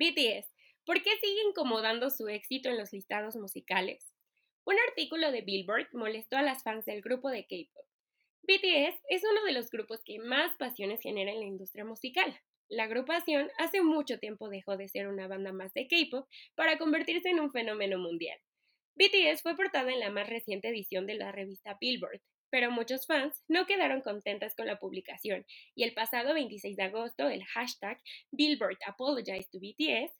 BTS, ¿por qué sigue incomodando su éxito en los listados musicales? Un artículo de Billboard molestó a las fans del grupo de K-pop. BTS es uno de los grupos que más pasiones genera en la industria musical. La agrupación hace mucho tiempo dejó de ser una banda más de K-pop para convertirse en un fenómeno mundial. BTS fue portada en la más reciente edición de la revista Billboard, pero muchos fans no quedaron contentas con la publicación y el pasado 26 de agosto el hashtag Billboard Apologize to BTS,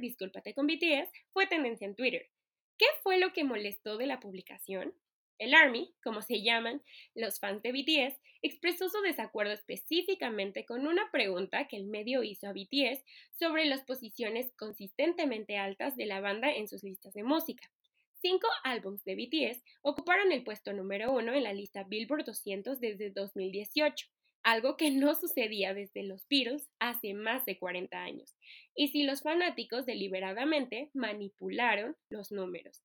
Discúlpate con BTS, fue tendencia en Twitter. ¿Qué fue lo que molestó de la publicación? El Army, como se llaman los fans de BTS, expresó su desacuerdo específicamente con una pregunta que el medio hizo a BTS sobre las posiciones consistentemente altas de la banda en sus listas de música. Cinco álbumes de BTS ocuparon el puesto número uno en la lista Billboard 200 desde 2018, algo que no sucedía desde los Beatles hace más de 40 años, y si los fanáticos deliberadamente manipularon los números.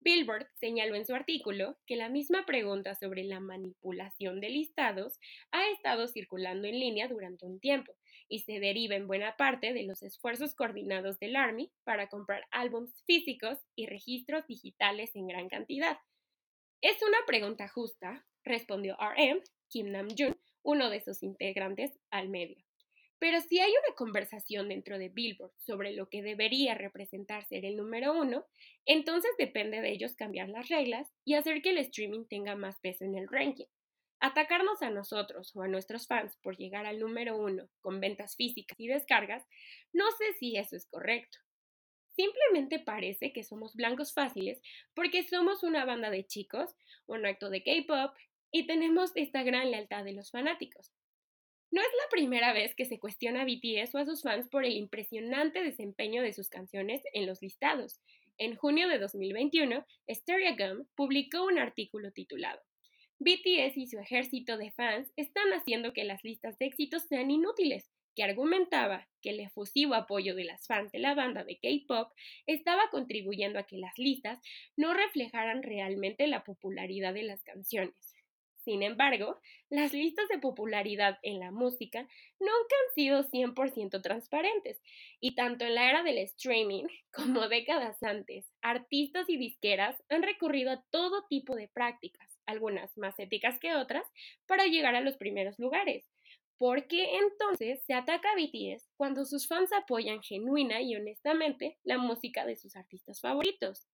Billboard señaló en su artículo que la misma pregunta sobre la manipulación de listados ha estado circulando en línea durante un tiempo y se deriva en buena parte de los esfuerzos coordinados del Army para comprar álbumes físicos y registros digitales en gran cantidad. Es una pregunta justa, respondió RM, Kim Nam-jun, uno de sus integrantes, al medio. Pero si hay una conversación dentro de Billboard sobre lo que debería representar ser el número uno, entonces depende de ellos cambiar las reglas y hacer que el streaming tenga más peso en el ranking. Atacarnos a nosotros o a nuestros fans por llegar al número uno con ventas físicas y descargas, no sé si eso es correcto. Simplemente parece que somos blancos fáciles porque somos una banda de chicos, un acto de K-pop y tenemos esta gran lealtad de los fanáticos. No es la primera vez que se cuestiona a BTS o a sus fans por el impresionante desempeño de sus canciones en los listados. En junio de 2021, Gum publicó un artículo titulado BTS y su ejército de fans están haciendo que las listas de éxitos sean inútiles, que argumentaba que el efusivo apoyo de las fans de la banda de K-pop estaba contribuyendo a que las listas no reflejaran realmente la popularidad de las canciones. Sin embargo, las listas de popularidad en la música nunca han sido 100% transparentes, y tanto en la era del streaming como décadas antes, artistas y disqueras han recurrido a todo tipo de prácticas, algunas más éticas que otras, para llegar a los primeros lugares. ¿Por qué entonces se ataca a BTS cuando sus fans apoyan genuina y honestamente la música de sus artistas favoritos?